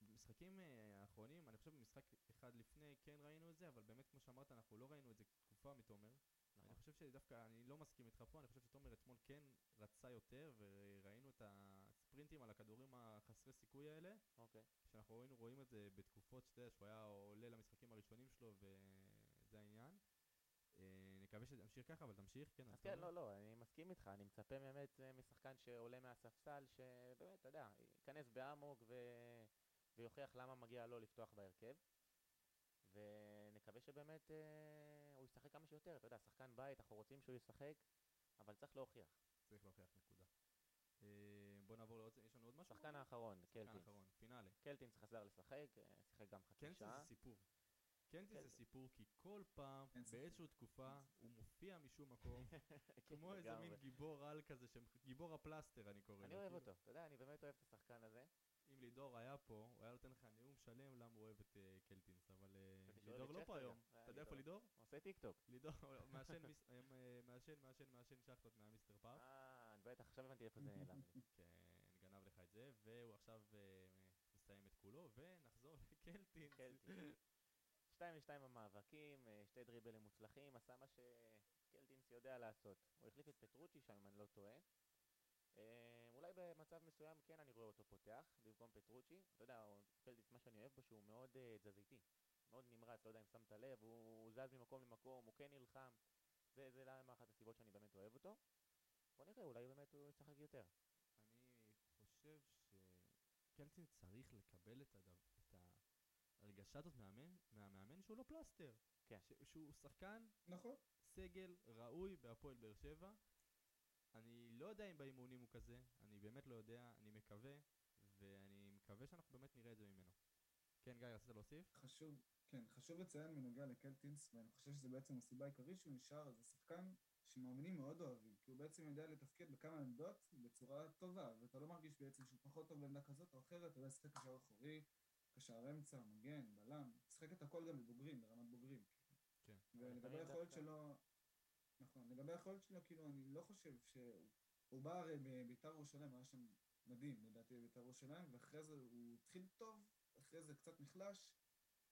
במשחקים אה, האחרונים, אני חושב במשחק אחד לפני כן ראינו את זה, אבל באמת כמו שאמרת, אנחנו לא ראינו את זה תקופה מתומר. נכון. אני חושב שדווקא, אני לא מסכים איתך פה, אני חושב שתומר אתמול כן רצה יותר, וראינו את הספרינטים על הכדורים החסרי סיכוי האלה, אוקיי. שאנחנו ראינו, רואים את זה בתקופות, שאתה יודע, שהוא היה עולה למשחקים הראשונים שלו, וזה העניין. אה, נקווה שתמשיך ככה, אבל תמשיך, כן. אז כן? לא, לא, אני מסכים איתך, אני מצפה באמת אה, משחקן שעולה מהספסל, שבאמת, אתה יודע, ייכנס באמוק ו... ויוכיח למה מגיע לו לפתוח בהרכב. ונקווה שבאמת אה, הוא ישחק כמה שיותר, אתה יודע, שחקן בית, אנחנו רוצים שהוא ישחק, אבל צריך להוכיח. צריך להוכיח נקודה. אה, בוא נעבור לעוד, יש לנו עוד משהו? שחקן האחרון, שחקן קלטינס. האחרון, פינאלה. קלטינס חזר לשחק, אה, שיחק גם חצי שעה. זה סיפור. קנטי זה. סיפור כי כל פעם. באיזושהי תקופה, הוא מופיע משום מקום, כמו איזה. מין גיבור על כזה, גיבור הפלסטר אני קורא לו. אני אוהב כאילו, אותו, אתה יודע, אני באמת אוהב את השחקן הזה. אם לידור היה פה, הוא היה נותן לך נאום שלם למה הוא אוהב את אה, קלטינס, אבל אה, לידור לא פה היום. אתה יודע איפה לידור? עושה טיק טוק. לידור מעשן מעשן, מעשן, מעשן שחטות מהמיסטר פארק. בטח, עכשיו הבנתי איפה זה נעלם לי. כן, גנב לך את זה, והוא עכשיו אה, מסיים את כולו, ונחזור לקלטינס. קלטינס. שתיים ושתיים במאבקים, אה, שתי דריבלים מוצלחים, עשה מה שקלטינס יודע לעשות. הוא החליף את פטרוצ'י שם, אם אני לא טועה. אה, אולי במצב מסוים כן אני רואה אותו פותח במקום פטרוצ'י. אתה יודע, קלטינס, מה שאני אוהב בו שהוא מאוד אה, תזזיתי. מאוד נמרץ, לא יודע אם שמת לב, הוא הוא זז ממקום למקום, הוא כן נלחם. זה זה למה אחת הסיבות שאני באמת אוהב אותו. בוא נראה, אולי באמת הוא ישחק יותר. אני חושב שקלטינס צריך לקבל את, הדו, את ההרגשה הזאת מהמאמן, מהמאמן שהוא לא פלסטר. כן. ש, שהוא שחקן נכון. סגל ראוי בהפועל באר שבע. אני לא יודע אם באימונים הוא כזה, אני באמת לא יודע, אני מקווה, ואני מקווה שאנחנו באמת נראה את זה ממנו. כן, גיא, רצית להוסיף? חשוב, כן, חשוב לציין בנוגע לקלטינס, ואני חושב שזה בעצם הסיבה העיקרית שהוא נשאר, זה שחקן שמאמינים מאוד אוהבים, כי הוא בעצם יודע לתפקד בכמה עמדות בצורה טובה, ואתה לא מרגיש בעצם שהוא פחות טוב בעמדה כזאת או אחרת, אתה יודע לשחק קשר אחורי, קשר אמצע, מגן, בלם, לשחק את הכל גם בבוגרים, ברמת בוגרים. כן. ולגבי היכולת שלו, נכון, לגבי היכולת שלו, כאילו, אני לא חושב שהוא... הוא בא הרי בביתר ירושלים, היה שם מדהים, לדעתי, בביתר ירושלים, ואחרי זה הוא התחיל טוב, אחרי זה קצת נחלש,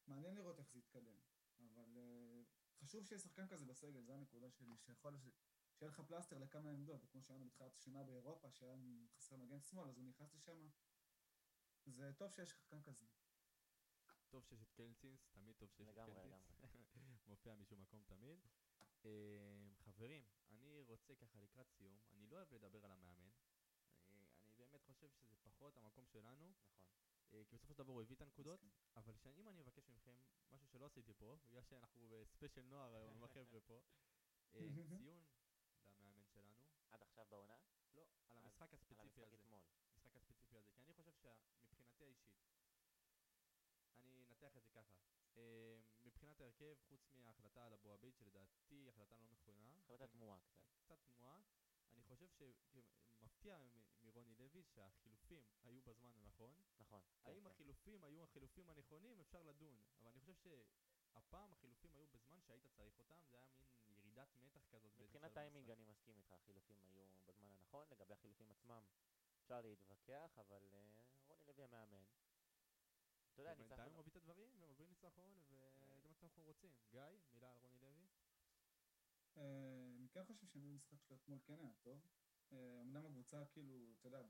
מעניין לראות איך זה יתקדם. אבל אה, חשוב שיהיה שחקן כזה בסגל, זו הנקודה שלי, שיכול... ש- שיהיה לך פלסטר לכמה עמדות, וכמו שהיה לנו בתחילת השנה באירופה, שהיה לנו חסר מגן שמאל, אז הוא נכנס לשם. זה טוב שיש שחקן כזה. טוב שיש את קלטינס, תמיד טוב שיש לגמרי, את קלטינס. מופיע משום מקום תמיד. אה, חברים, אני רוצה ככה לקראת סיום, אני לא אוהב לדבר על המאמן. אני, אני באמת חושב שזה פחות המקום שלנו, נכון. אה, כי בסופו של דבר הוא הביא את הנקודות. אבל שאם אני אבקש מכם משהו שלא עשיתי פה, בגלל שאנחנו בספיישל נוער היום עם החבר'ה פה, אה, ציון למאמן שלנו, עד עכשיו בעונה? לא, על המשחק על הספציפי המשחק הזה. אתמול. המשחק הספציפי הזה, כי אני חושב שמבחינתי האישית, אני אנתח את זה ככה, אה, מבחינת ההרכב, חוץ מההחלטה על אבו עביד, שלדעתי החלטה לא נכונה, החלטה כן, תמוהה קצת. קצת תמוהה, אני חושב שמפתיע מרוני לוי שהחילופים היו בזמן הנכון, נכון. כן, האם כן. החילופים היו החילופים הנכונים אפשר לדון, אבל אני חושב שהפעם החילופים היו בזמן שהיית צריך אותם, זה היה מין ירידת מתח כזאת. מבחינת טיימינג. אני מסכים איתך, החילופים היו בזמן הנכון, לגבי החילופים עצמם אפשר להתווכח, אבל אה, רוני לוי המאמן. אתה יודע, ניצחנו... הוא מביא את הדברים, ומביא ניצחון, וזה מה שאנחנו רוצים. גיא, מילה על רוני לוי? אה, אני כן חושב שהמשחק שלו אתמול כן היה טוב. אה, אמנם הקבוצה כאילו, אתה יודע,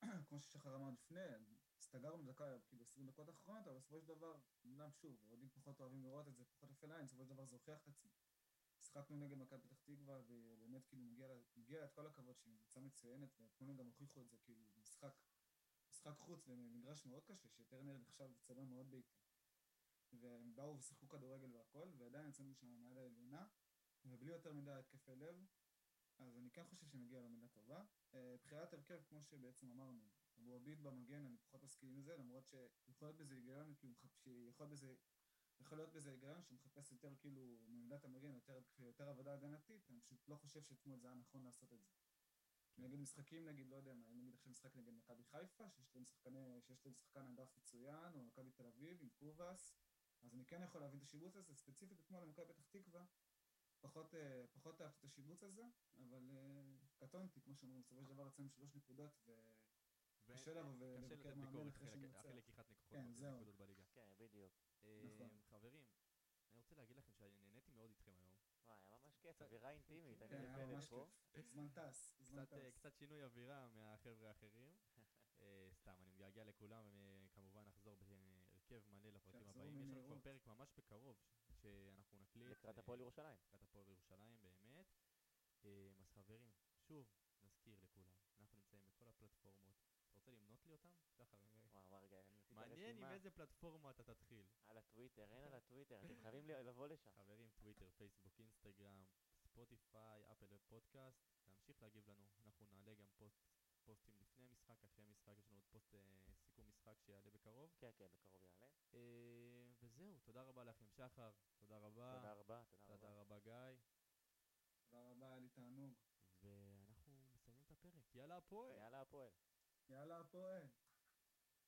כמו ששחר אמר לפני, הסתגרנו בדקה, כאילו 20 דקות אחרונות, אבל בסופו של דבר, אמנם שוב, אוהדים פחות אוהבים לראות את זה, פחות יפה לעין, בסופו של דבר זה הוכיח את עצמו. שיחקנו נגד מכבי פתח תקווה, ובאמת כאילו מגיע לה- מגיע לה את כל הכבוד שהיא קבוצה מצוינת, ואתמול גם הוכיחו את זה, כאילו, משחק, משחק חוץ במגרש מאוד קשה, שטרנר נחשב צבע מאוד ביתי. והם באו ושיחקו כדורגל והכל, ועדיין יצאנו שם מעל העליונה, ובלי יותר מדי התקפי לב, אז אני כן חושב שמגיע לו מידה טובה. אה, בחירת הרכב, כמו שבעצם אמרנו, אבו עביד במגן, אני פחות מסכים עם זה, למרות שיכול להיות בזה היגיון, כאילו, שיכול בזה, יכול להיות בזה היגיון שהוא מחפש יותר כאילו מעמדת המגן, יותר, יותר עבודה הגנתית, אני פשוט לא חושב שאתמול זה היה נכון לעשות את זה. אני אגיד במשחקים נגיד, לא יודע מה, נגיד עכשיו משחק נגד מכבי חיפה, שיש להם שחקני, שיש להם שחקן אגף מצוין, או מכבי תל אביב עם קובאס, אז אני כן יכול להבין את השיבוץ הזה, ספציפית אתמול למכבי פתח תקווה, פחות, אה, פחות אהבתי את השיבוץ הזה, אבל אה, קטונתי, כמו שאומרים, בסופו של דבר יצאנו שלוש נקודות, ו... ו- קשה לבוא ולבקר מאמן אחרי שננצח. אחרי לקיחת נקודות כן. נקודות בליגה. כן, בדיוק. אה, נכון. חברים, אני רוצה להגיד לכם שאני נהניתי מאוד איתכם היום. וואי, היה ממש כיף, אווירה אינטימית, אני כן, היה ממש פה. כיף. זמן טס, זמן קצת, אה, טס. קצת שינוי אווירה מהחבר'ה האחרים. אה, סתם, אני מתגעגע לכולם, וכמובן נחזור בהרכב מלא לפרקים הבאים. יש לנו כבר. פרק ממש בקרוב, שאנחנו נקליט. לקראת אה, הפועל ירושלים. לקראת הפועל ירושלים, באמת. אה, אז חברים, שוב, נזכיר לכולם, אנחנו נמצאים בכל הפלטפורמות. אתה רוצה למנות לי אותם? שחר, אה, וואו, רגע, אני את מעניין עם. איזה פלטפורמה אתה תתחיל. על הטוויטר, אין על הטוויטר, אתם חייבים לבוא לשם. חברים, טוויטר, פייסבוק, אינסטגרם, ספוטיפיי, אפל פודקאסט, להמשיך להגיב לנו, אנחנו נעלה גם פוסט, פוסטים לפני משחק, אחרי משחק, יש לנו עוד פוסט אה, סיכום משחק שיעלה בקרוב. כן, כן, בקרוב יעלה. אה, וזהו, תודה רבה לכם שחר, תודה רבה, תודה רבה, תודה תודה רבה. רבה גיא, תודה רבה, היה לי תענוג. ואנחנו מסיימים את הפרק, יאללה הפועל! יאללה הפועל. יאללה, הפועל.